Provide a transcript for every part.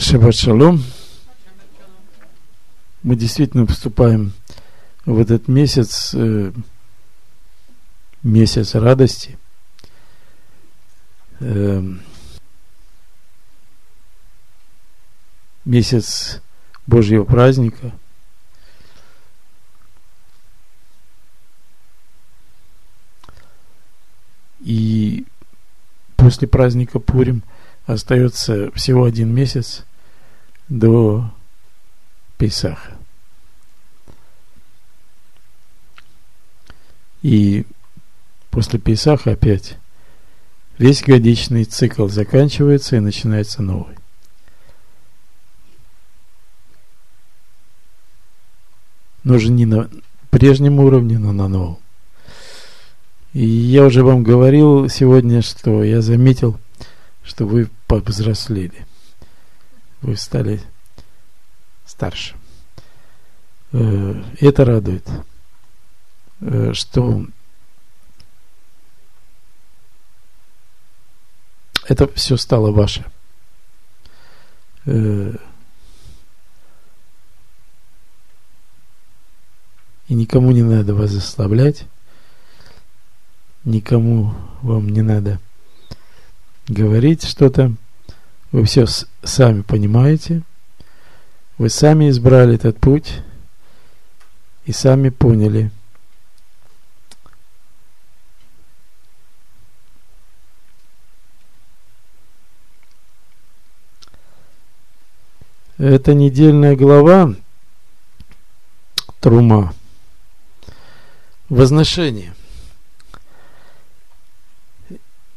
Шаббат шалом. Мы действительно вступаем в этот месяц, э, месяц радости. Э, месяц Божьего праздника. И после праздника Пурим остается всего один месяц до Песаха. И после Песаха опять весь годичный цикл заканчивается и начинается новый. Но уже не на прежнем уровне, но на новом. И я уже вам говорил сегодня, что я заметил, что вы повзрослели вы стали старше. Э, это радует, э, что это все стало ваше. Э, и никому не надо вас заставлять, никому вам не надо говорить что-то. Вы все сами понимаете, вы сами избрали этот путь и сами поняли. Это недельная глава Трума. Возношение.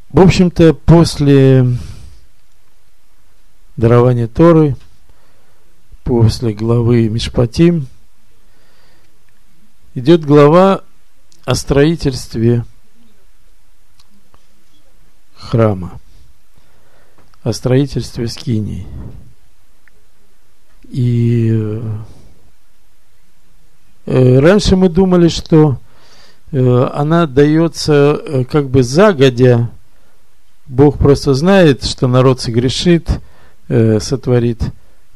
В общем-то, после дарование Торы, после главы Мишпатим, идет глава о строительстве храма, о строительстве скиней. И э, раньше мы думали, что э, она дается э, как бы загодя. Бог просто знает, что народ согрешит – э, сотворит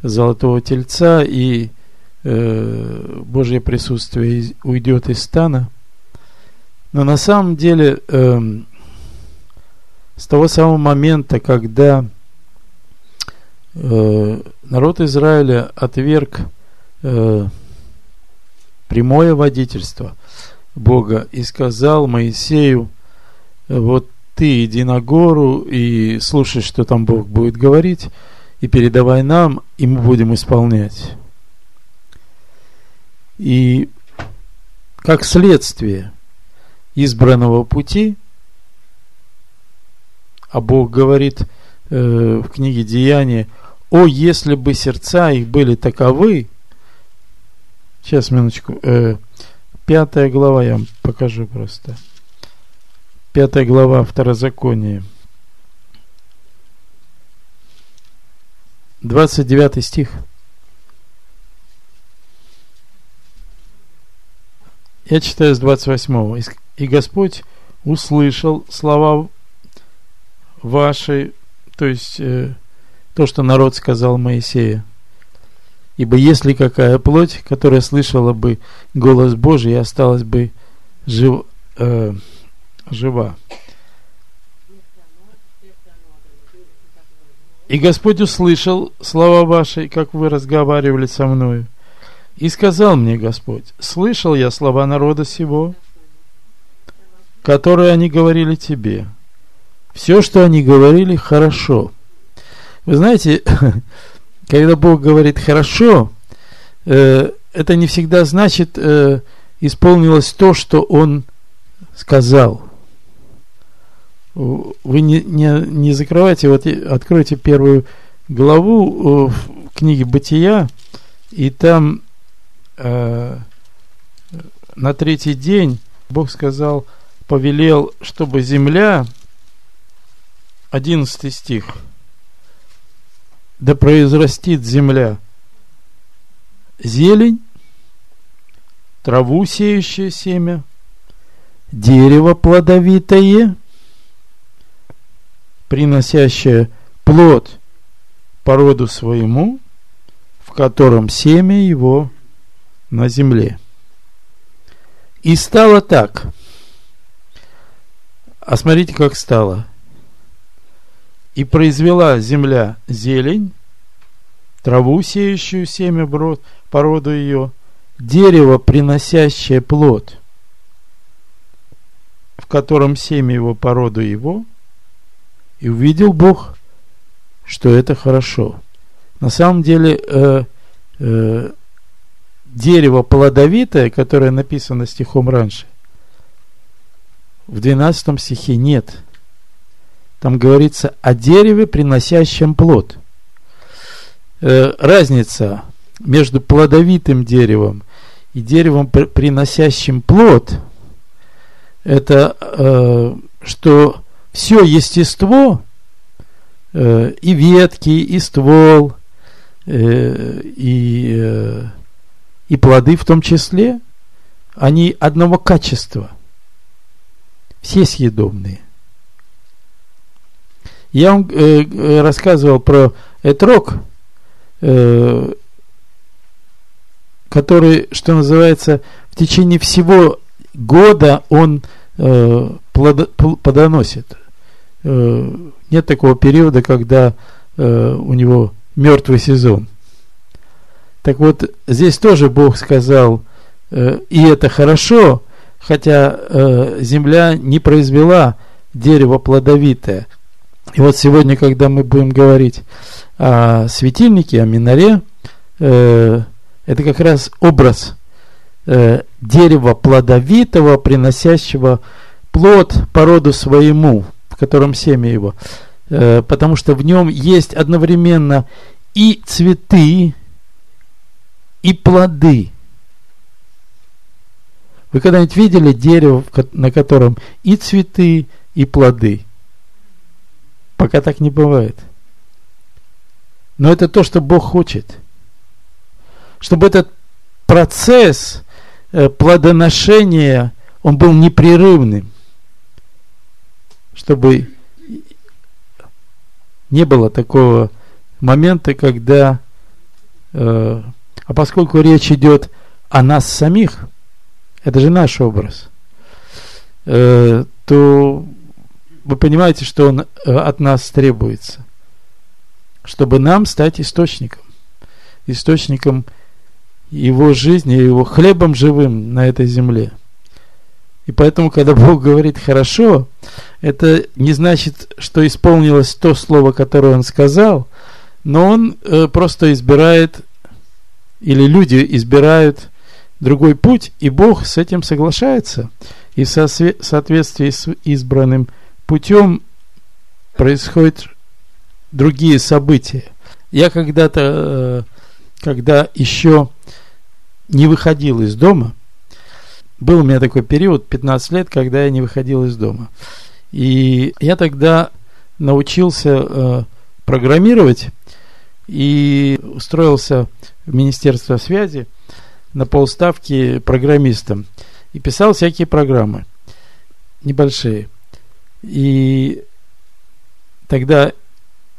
золотого тельца, и э, Божье присутствие уйдет из стана. Но на самом деле, э, с того самого момента, когда э, народ Израиля отверг э, прямое водительство Бога и сказал Моисею, вот ты иди на гору и слушай, что там Бог будет говорить, и передавай нам, и мы будем исполнять. И как следствие избранного пути, а Бог говорит э, в книге Деяния, о, если бы сердца их были таковы, сейчас, минуточку, э, пятая глава я вам покажу просто. Пятая глава Второзакония. 29 стих. Я читаю с 28. «И Господь услышал слова ваши, то есть э, то, что народ сказал Моисею. Ибо если какая плоть, которая слышала бы голос Божий, осталась бы жив, э, жива, И Господь услышал слова ваши, как вы разговаривали со мною. И сказал мне Господь, слышал я слова народа сего, которые они говорили тебе. Все, что они говорили, хорошо. Вы знаете, когда Бог говорит хорошо, э, это не всегда значит э, исполнилось то, что Он сказал вы не, не, не закрывайте, вот откройте первую главу в книге Бытия, и там э, на третий день Бог сказал, повелел, чтобы земля, 11 стих, да произрастит земля зелень, траву сеющее семя, дерево плодовитое – приносящее плод породу своему, в котором семя его на земле. И стало так. А смотрите, как стало. И произвела земля зелень, траву, сеющую семя брод, породу ее, дерево, приносящее плод, в котором семя его породу его, и увидел Бог, что это хорошо. На самом деле, э, э, дерево плодовитое, которое написано стихом раньше, в 12 стихе нет. Там говорится о дереве, приносящем плод. Э, разница между плодовитым деревом и деревом, приносящим плод, это э, что все естество, э, и ветки, и ствол, э, и, э, и плоды в том числе, они одного качества. Все съедобные. Я вам э, э рассказывал про этрог, э, который, что называется, в течение всего года он э, плодоносит. Э, нет такого периода, когда э, у него мертвый сезон. Так вот, здесь тоже Бог сказал, э, и это хорошо, хотя земля не произвела дерево плодовитое. И вот сегодня, когда мы будем говорить о светильнике, о минаре, это как раз образ дерева плодовитого, приносящего плод по роду своему, в котором семя его. Э, потому что в нем есть одновременно и цветы, и плоды. Вы когда-нибудь видели дерево, на котором и цветы, и плоды? Пока так не бывает. Но это то, что Бог хочет. Чтобы этот процесс э, плодоношения, он был непрерывным. Чтобы не было такого момента, когда, э, а поскольку речь идет о нас самих, это же наш образ, э, то вы понимаете, что он э, от нас требуется, чтобы нам стать источником, источником его жизни, его хлебом живым на этой земле. И поэтому, когда Бог говорит хорошо, это не значит, что исполнилось то слово, которое Он сказал, но Он э, просто избирает, или люди избирают другой путь, и Бог с этим соглашается. И в соответствии с избранным путем происходят другие события. Я когда-то, э, когда еще не выходил из дома, был у меня такой период, 15 лет, когда я не выходил из дома. И я тогда научился э, программировать и устроился в Министерство связи на полставки программистом. И писал всякие программы небольшие. И тогда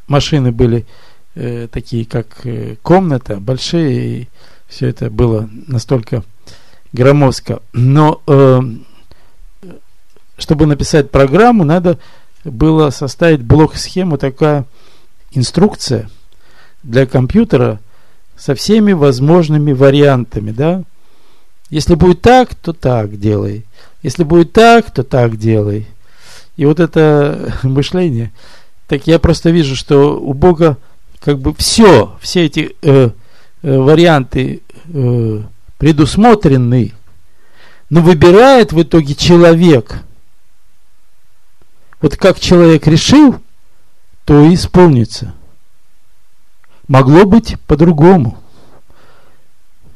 машины были э, такие, как э, комната, большие, и все это было настолько громоздко. Но э, чтобы написать программу, надо было составить блок-схему, такая инструкция для компьютера со всеми возможными вариантами, да. Если будет так, то так делай. Если будет так, то так делай. И вот это мышление, так я просто вижу, что у Бога как бы все, все эти э, э, варианты э, предусмотрены, но выбирает в итоге человек. Вот как человек решил, то и исполнится. Могло быть по-другому.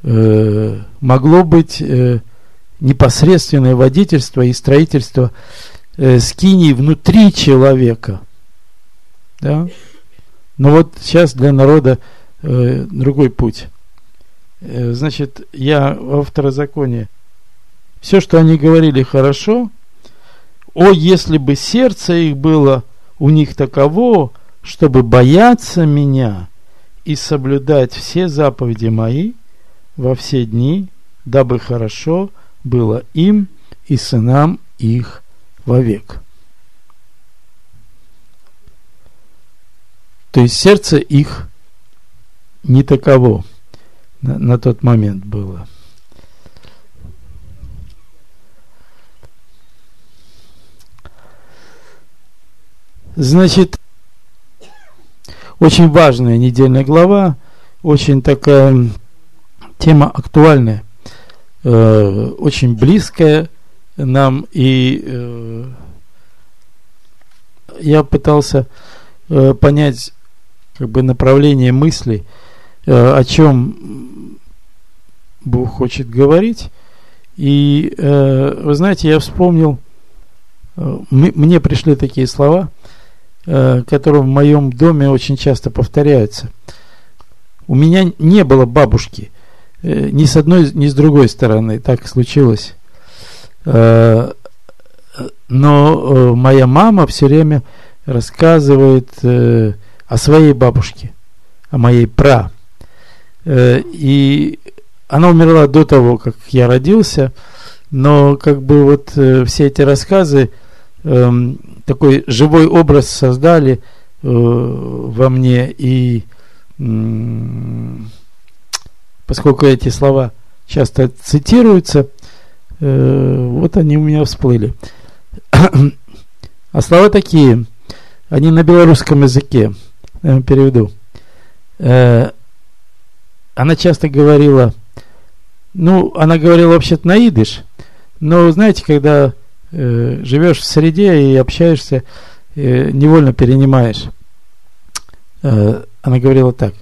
Э, могло быть э, непосредственное водительство и строительство э, скиней внутри человека. Да? Но вот сейчас для народа э, другой путь. Э, значит, я во второзаконии. Все, что они говорили, хорошо. О, если бы сердце их было у них таково, чтобы бояться меня и соблюдать все заповеди мои во все дни, дабы хорошо было им и сынам их вовек. То есть сердце их не таково на, на тот момент было. Значит, очень важная недельная глава, очень такая тема актуальная, э, очень близкая нам, и э, я пытался э, понять как бы направление мыслей, э, о чем Бог хочет говорить. И э, вы знаете, я вспомнил, э, мне пришли такие слова, э, которые в моем доме очень часто повторяются. У меня не было бабушки, э, ни с одной, ни с другой стороны, так случилось. Э, но э, моя мама все время рассказывает э, о своей бабушке, о моей пра. Э, и она умерла до того, как я родился, но как бы вот э, все эти рассказы эм, такой живой образ создали э, во мне, и поскольку эти слова часто цитируются, вот они у меня всплыли. А слова такие, они на белорусском языке – я переведу. Э, она часто говорила, ну, она говорила вообще-то на идыш, но, знаете, когда э, живешь в среде и общаешься, э, невольно перенимаешь. Э, она говорила так,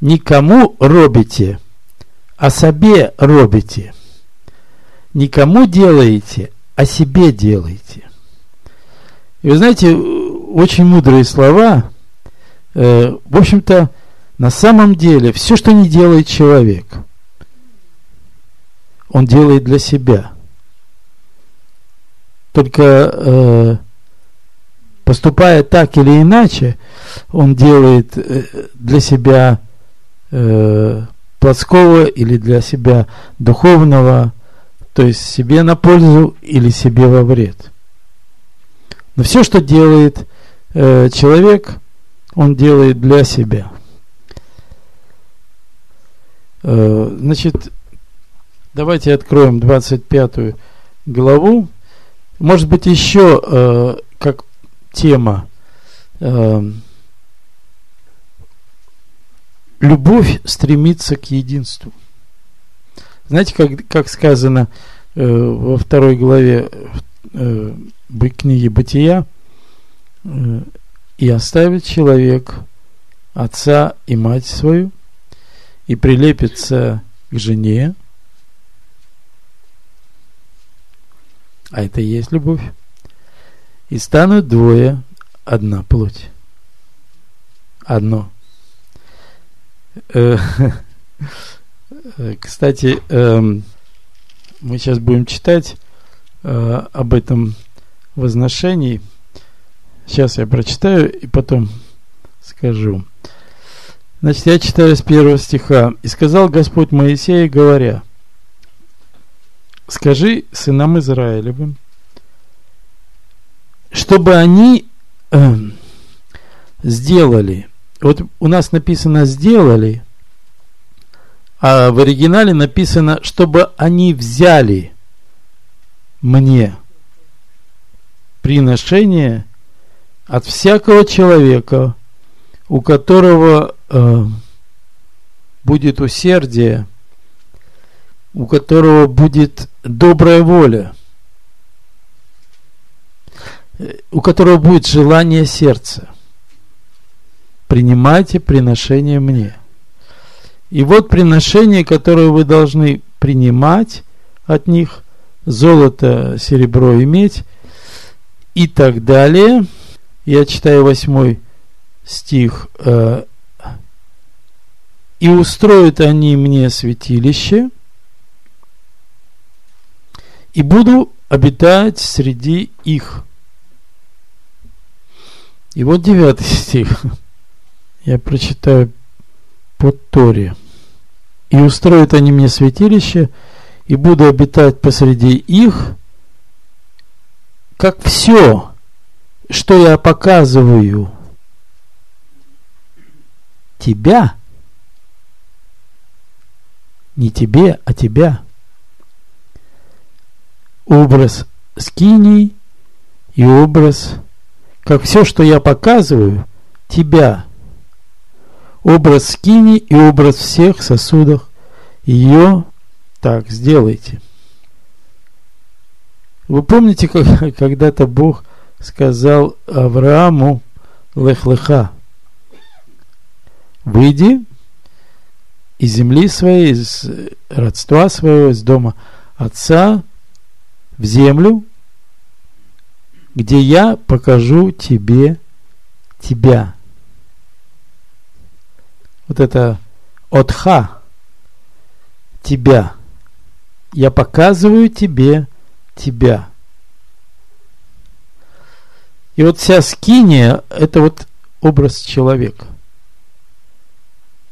никому робите, а себе робите. Никому делаете, а себе делаете. И вы знаете, очень мудрые слова, Э, в общем-то, на самом деле, все, что не делает человек, он делает для себя. Только э, поступая так или иначе, он делает э, для себя э, плотского или для себя духовного, то есть себе на пользу или себе во вред. Но все, что делает э, человек, он делает для себя. Э, значит, давайте откроем 25 главу. Может быть, еще э, как тема э, любовь стремится к единству. Знаете, как, как сказано во второй главе книги Бытия, и оставит человек отца и мать свою, и прилепится к жене, а это и есть любовь, и станут двое, одна плоть. Одно. Э, кстати, эм, мы сейчас будем читать э, об этом возношении – Сейчас я прочитаю и потом скажу. Значит, я читаю с первого стиха. «И сказал Господь Моисею, говоря, скажи сынам Израилевым, чтобы они э, сделали, вот у нас написано «сделали», а в оригинале написано, чтобы они взяли мне приношение – от всякого человека, у которого э, будет усердие, у которого будет добрая воля, у которого будет желание сердца. Принимайте приношение мне. И вот приношение, которое вы должны принимать от них, золото, серебро и медь и так далее – я читаю восьмой стих. Э, «И устроят они мне святилище, и буду обитать среди их». И вот девятый стих. Я прочитаю по Торе. И устроят они мне святилище, и буду обитать посреди их, как все, что я показываю тебя, не тебе, а тебя. Образ скиней и образ, как все, что я показываю, тебя. Образ скини и образ всех сосудов ее так сделайте. Вы помните, как когда-то Бог сказал Аврааму Лех-Леха, выйди из земли своей, из родства своего, из дома отца в землю, где я покажу тебе тебя. Вот это отха, тебя. Я показываю тебе тебя. И вот вся скиния – это вот образ человека.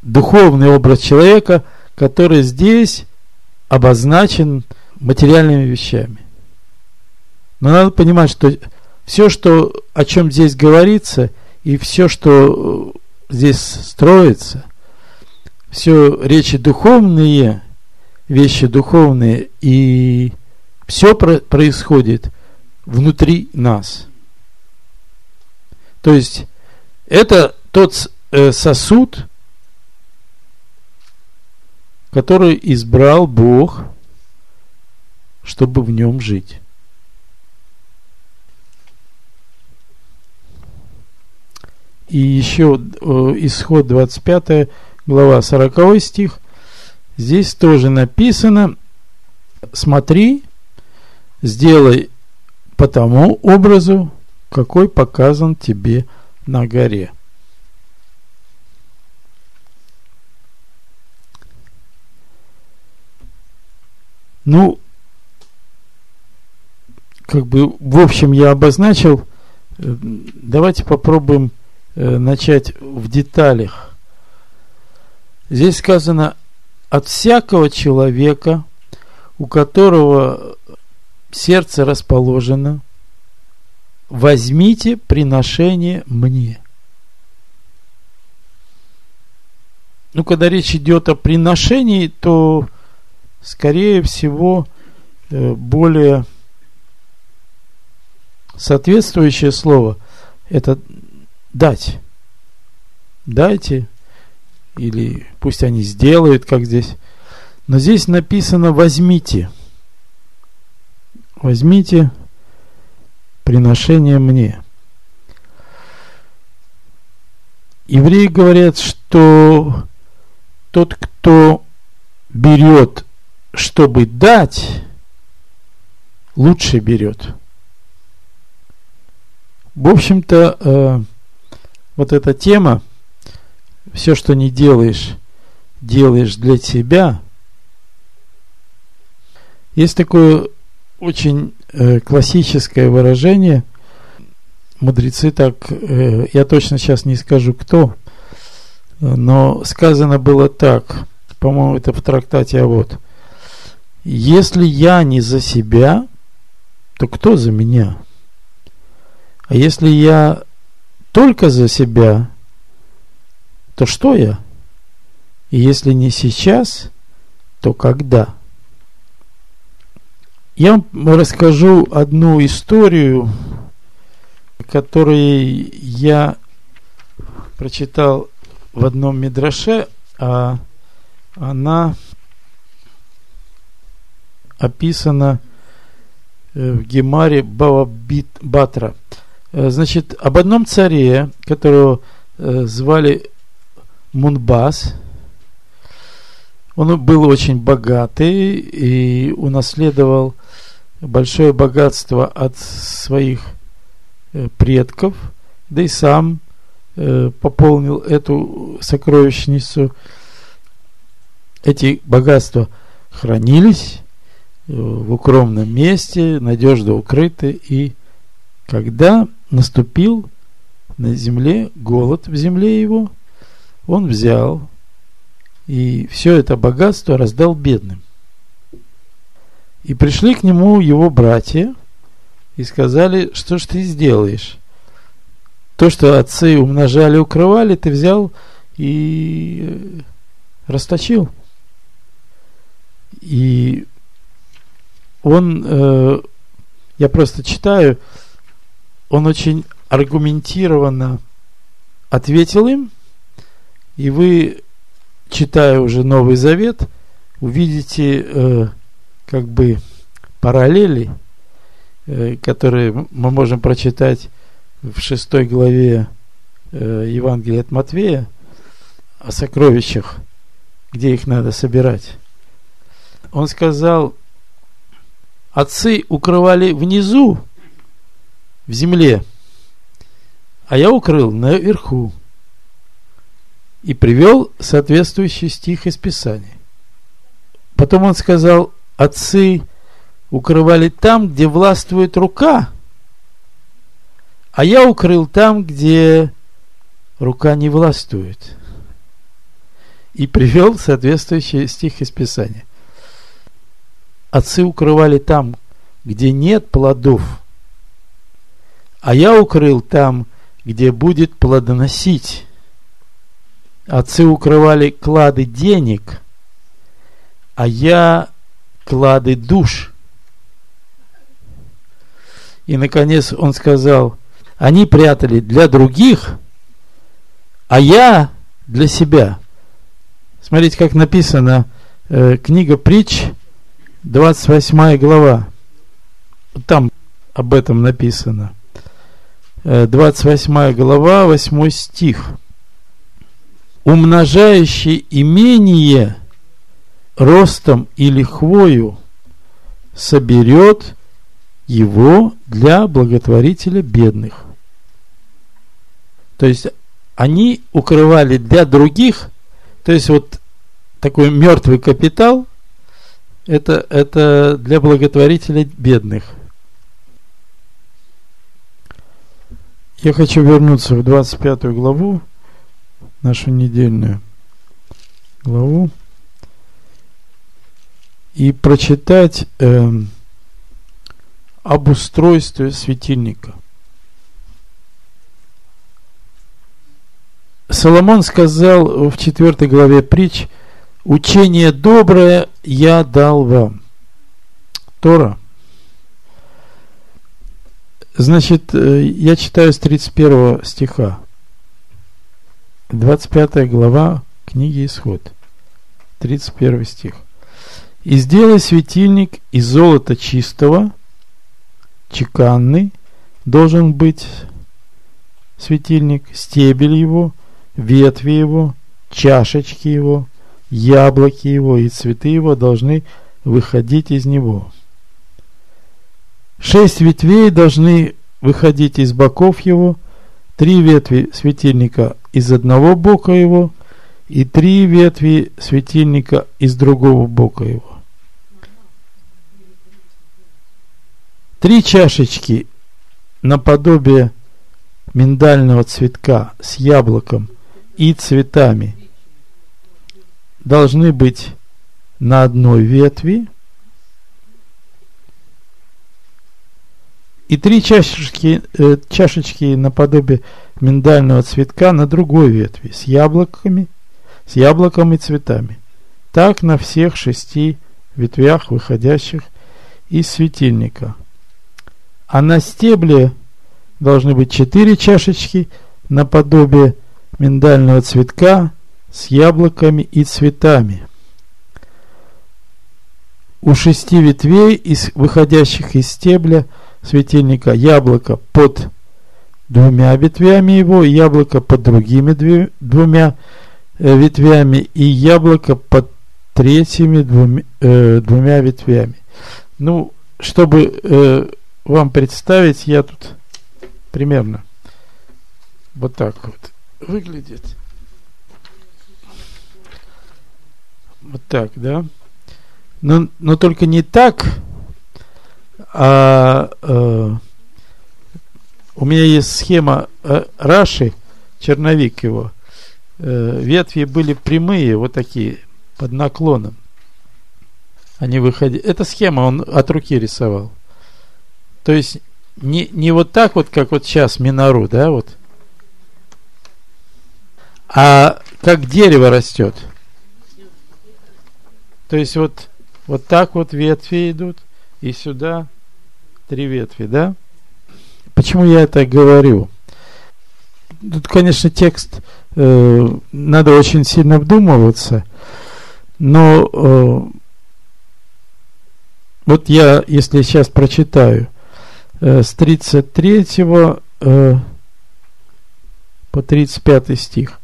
Духовный образ человека, который здесь обозначен материальными вещами. Но надо понимать, что все, что, о чем здесь говорится, и все, что э, здесь строится, все речи духовные, вещи духовные, и все про происходит внутри нас. То есть это тот э, сосуд, который избрал Бог, чтобы в нем жить. И еще э, исход 25 глава 40 стих. Здесь тоже написано, смотри, сделай по тому образу, какой показан тебе на горе. Ну, как бы, в общем, я обозначил. Э, давайте попробуем начать в деталях. Здесь сказано от всякого человека, у которого сердце расположено, возьмите приношение мне. Ну, когда речь идет о приношении, то, скорее всего, э, более соответствующее слово – это дать. Дайте, или пусть они сделают, как здесь. Но здесь написано «возьмите». Возьмите приношение мне. Евреи говорят, что тот, кто берет, чтобы дать, лучше берет. В общем-то, э, вот эта тема, все, что не делаешь, делаешь для себя. Есть такое очень э, классическое выражение. Мудрецы так, э, я точно сейчас не скажу кто, но сказано было так, по-моему, это в трактате а вот. Если я не за себя, то кто за меня? А если я только за себя, то что я? И если не сейчас, то когда? Я вам расскажу одну историю, которую я прочитал в одном мидраше, а она описана э, в Гемаре Бавабит Батра. Э, значит, об одном царе, которого э, звали Мунбас, он был очень богатый и унаследовал большое богатство от своих э, предков, да и сам пополнил эту сокровищницу. Эти богатства хранились в укромном месте, надежно укрыты, и когда наступил на земле голод в земле его, он взял и все это богатство раздал бедным. И пришли к нему его братья и сказали, что ж ты сделаешь? То, что отцы умножали, укрывали, ты взял и э, расточил. И он, э, я просто читаю, он очень аргументированно ответил им, и вы, читая уже Новый Завет, увидите э, как бы параллели, э, которые мы можем прочитать в шестой главе э, Евангелия от Матвея о сокровищах, где их надо собирать. Он сказал, отцы укрывали внизу, в земле, а я укрыл наверху. И привел соответствующий стих из Писания. Потом он сказал, отцы укрывали там, где властвует рука, а я укрыл там, где рука не властвует. И привел соответствующий стих из Писания. Отцы укрывали там, где нет плодов, а я укрыл там, где будет плодоносить. Отцы укрывали клады денег, а я клады душ. И, наконец, он сказал, они прятали для других, а я для себя. Смотрите, как написано, э, книга притч, 28 глава. Там об этом написано. 28 э, глава, 8 стих. Умножающий имение ростом и лихвою соберет его для благотворителя бедных. То есть они укрывали для других, то есть вот такой мертвый капитал, это, это для благотворителей бедных. Я хочу вернуться в 25 главу, нашу недельную главу, и прочитать э, об устройстве светильника. Соломон сказал в 4 главе притч, «Учение доброе я дал вам». Тора – Значит, э, я читаю с 31 стиха. 25 глава книги Исход. 31 стих. «И сделай светильник из золота чистого, чеканный, должен быть светильник, стебель его, ветви его, чашечки его, яблоки его и цветы его должны выходить из него». Шесть ветвей должны выходить из боков его, три ветви светильника из одного бока его и три ветви светильника из другого бока его. Три чашечки наподобие миндального цветка с яблоком и цветами должны быть на одной ветви – и три чашечки, э, чашечки наподобие миндального цветка на другой ветви с яблоками, с яблоком и цветами. Так на всех шести ветвях, выходящих из светильника. А на стебле должны быть четыре чашечки наподобие миндального цветка с яблоками и цветами. У шести ветвей, из, выходящих из стебля, светильника яблоко под двумя ветвями его, яблоко под другими двумя э, ветвями и яблоко под третьими двумя, э, двумя ветвями. Ну, чтобы э, вам представить, я тут примерно вот так вот выглядит. Вот так, да? Но, но только не так, а э, у меня есть схема э, Раши, черновик его. э, ветви были прямые, вот такие, под наклоном. Они выходили. Эта схема он от руки рисовал. То есть не, не вот так вот, как вот сейчас Минору, да, вот. А как дерево растет. То есть вот, вот так вот ветви идут, и сюда три ветви, да? Почему я это говорю? Тут, конечно, текст э, надо очень сильно вдумываться, но э, вот я, если сейчас прочитаю э, с 33 э, по 35 стих,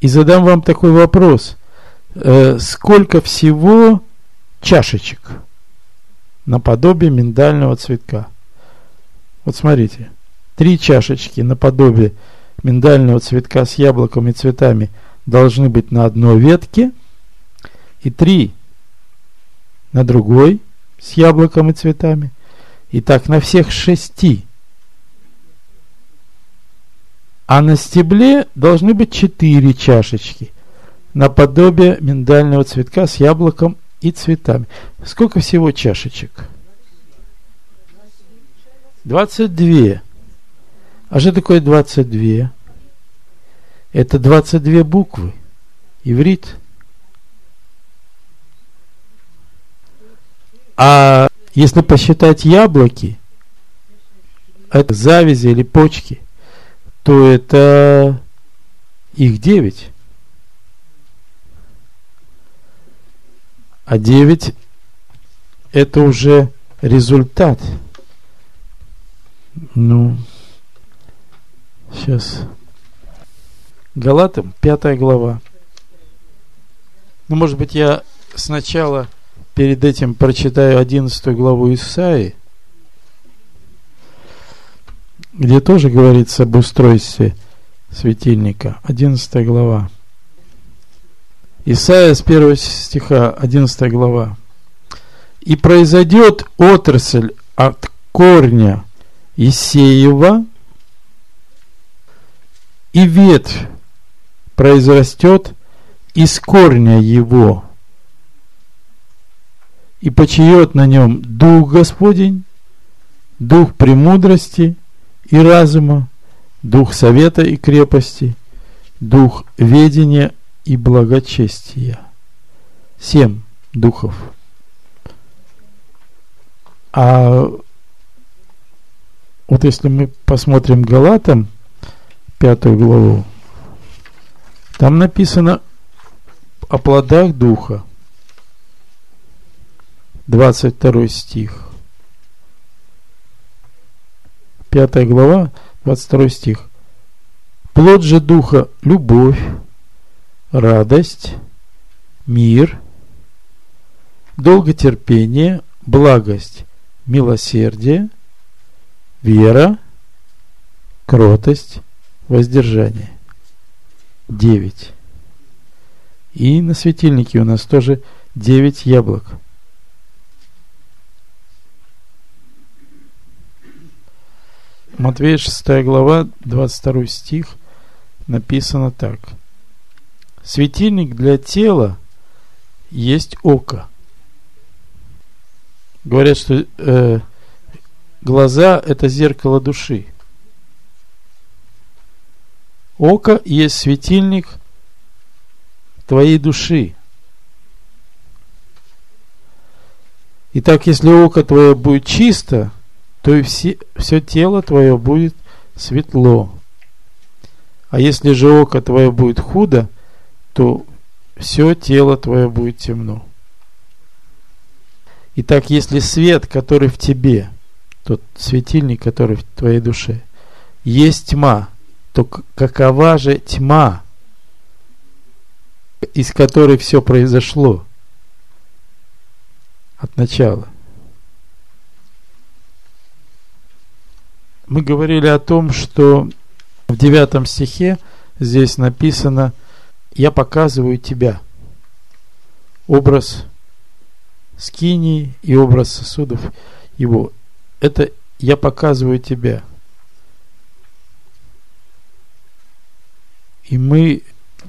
и задам вам такой вопрос. Э, сколько всего чашечек наподобие миндального цветка? Вот смотрите. Три чашечки наподобие миндального цветка с яблоком и цветами должны быть на одной ветке. И три на другой с яблоком и цветами. И так на всех шести. А на стебле должны быть четыре чашечки наподобие миндального цветка с яблоком и цветами. Сколько всего чашечек? 22. А что такое 22? Это 22 буквы. Иврит. А если посчитать яблоки, это завязи или почки, то это их 9. А 9 это уже результат. Ну, сейчас. Галатам, пятая глава. Ну, может быть, я сначала перед этим прочитаю 11 главу Исаи, где тоже говорится об устройстве светильника. 11 глава. Исаия с 1 стиха, 11 глава. «И произойдет отрасль от корня Исеева, и ветвь произрастет из корня его, и почиет на нем Дух Господень, Дух премудрости и разума, Дух совета и крепости, Дух ведения и благочестия. Семь духов. А вот если мы посмотрим Галатам, пятую главу, там написано о плодах Духа. 22 стих. Пятая глава, 22 стих. Плод же Духа – любовь, радость, мир, долготерпение, благость, милосердие, вера, кротость, воздержание. Девять. И на светильнике у нас тоже девять яблок. Матвея 6 глава, 22 стих написано так – Светильник для тела есть око. Говорят, что э, глаза это зеркало души. Око есть светильник твоей души. Итак, если око твое будет чисто, то и все, все тело твое будет светло. А если же око твое будет худо, то все тело твое будет темно. Итак, если свет, который в тебе, тот светильник, который в твоей душе, есть тьма, то какова же тьма, из которой все произошло от начала? Мы говорили о том, что в девятом стихе здесь написано – я показываю тебя. Образ скинии и образ сосудов его. Это я показываю тебя. И мы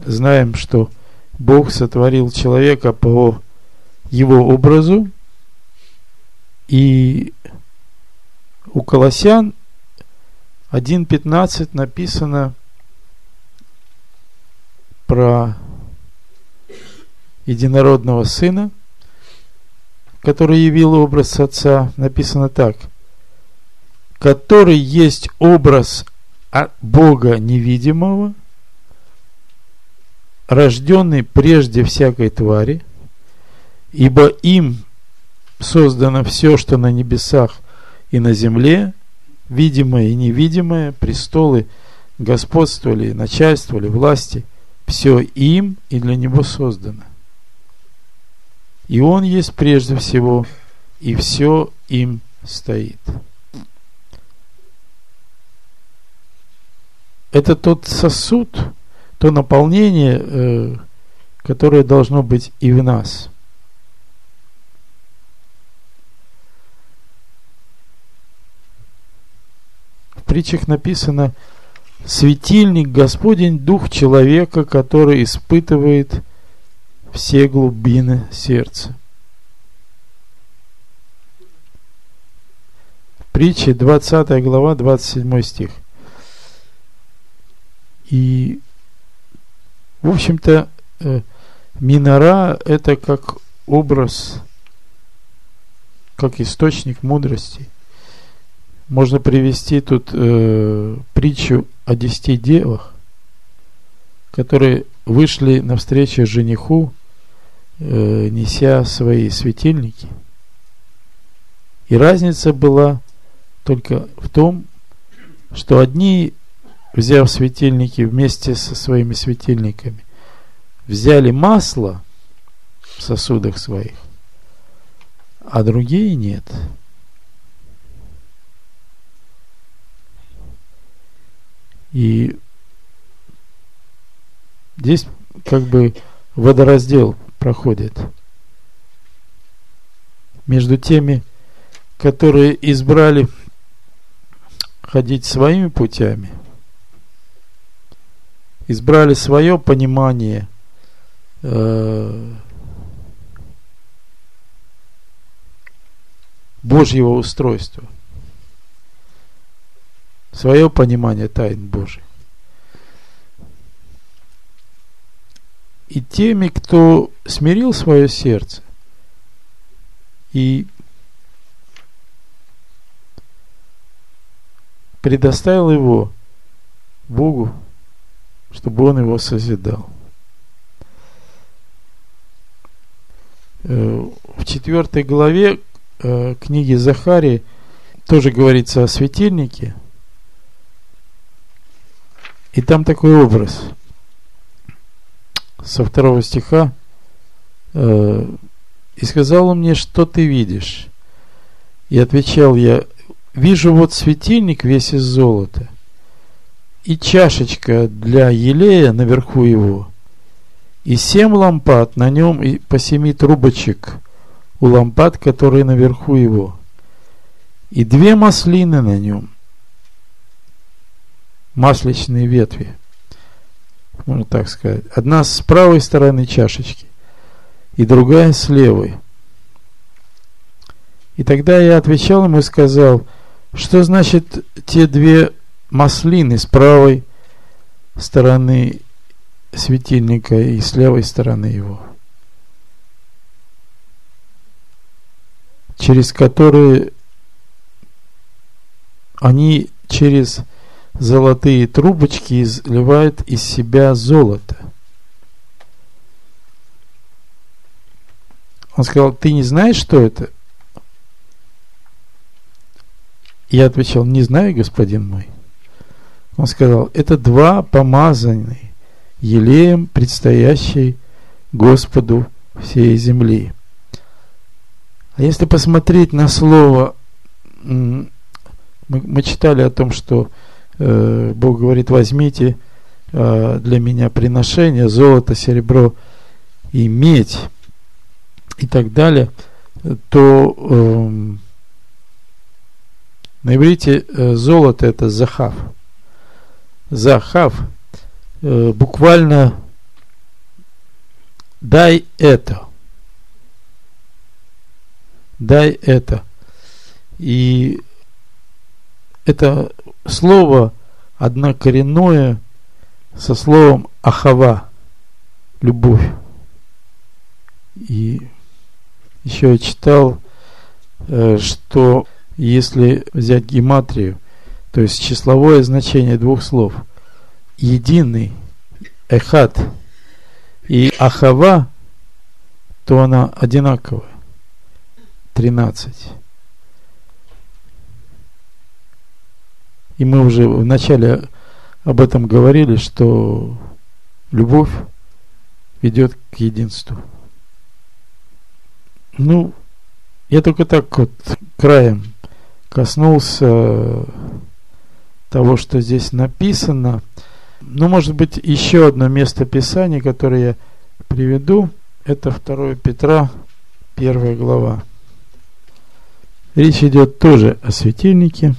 знаем, что Бог сотворил человека по его образу, и у Колоссян 1.15 написано про единородного сына, который явил образ Отца, написано так, который есть образ Бога невидимого, рожденный прежде всякой твари, ибо им создано все, что на небесах и на земле, видимое и невидимое, престолы, господствовали, начальствовали, власти, все им и для него создано. И он есть прежде всего, и все им стоит. Это тот сосуд, то наполнение, э, которое должно быть и в нас. В притчах написано «Светильник Господень, дух человека, который испытывает все глубины сердца». Притча 20 глава, 27 стих. И, в общем-то, э, Минора – это как образ, как источник мудрости. Можно привести тут э, притчу о десяти девах, которые вышли навстречу жениху, э, неся свои светильники. И разница была только в том, что одни взяв светильники вместе со своими светильниками, взяли масло в сосудах своих, а другие нет. И здесь как бы водораздел проходит между теми, которые избрали ходить своими путями – избрали свое понимание э, Божьего устройства, свое понимание тайн Божьих. И теми, кто смирил свое сердце и предоставил его Богу, чтобы он его созидал. Э, в четвертой главе э, книги Захарии тоже говорится о светильнике. И там такой образ. Со второго стиха. Э, «И сказал он мне, что ты видишь?» И отвечал я, «Вижу вот светильник весь из золота, и чашечка для елея наверху его, и семь лампад на нем, и по семи трубочек у лампад, которые наверху его, и две маслины на нем, масличные ветви, можно так сказать. Одна с правой стороны чашечки, и другая с левой. И тогда я отвечал ему и сказал, что значит те две маслины с правой стороны светильника и с левой стороны его, через которые они через золотые трубочки изливают из себя золото. Он сказал, ты не знаешь, что это? Я отвечал, не знаю, господин мой. Он сказал, это два помазанные елеем, предстоящие Господу всей земли. А если посмотреть на слово, мы, мы читали о том, что Бог говорит, возьмите э, для меня приношение, золото, серебро и медь и так далее, то э, на иврите э, золото это захав – Захав э, буквально дай это. Дай это. И это слово однокоренное со словом ахава, любовь. И еще я читал, э, что если взять гематрию, то есть числовое значение двух слов, единый, эхат и ахава, то она одинаковая. 13. И мы уже вначале об этом говорили, что любовь ведет к единству. Ну, я только так вот краем коснулся того, что здесь написано. Ну, может быть, еще одно место Писания, которое я приведу, это 2 Петра, 1 глава. Речь идет тоже о светильнике.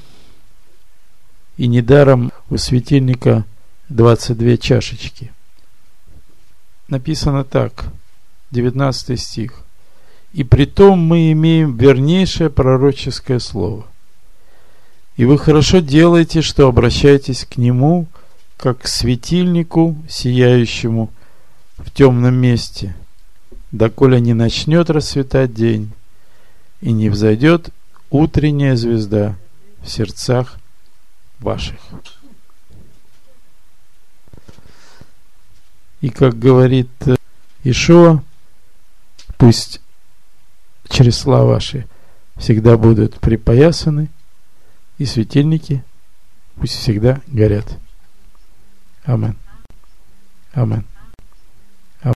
И недаром у светильника 22 чашечки. Написано так, 19 стих. И при том мы имеем вернейшее пророческое слово. И вы хорошо делаете, что обращаетесь к нему, как к светильнику, сияющему в темном месте, доколе не начнет расцветать день, и не взойдет утренняя звезда в сердцах ваших. И как говорит э, Ишуа, пусть чресла ваши всегда будут припоясаны, и светильники пусть всегда горят. Амин. Амин.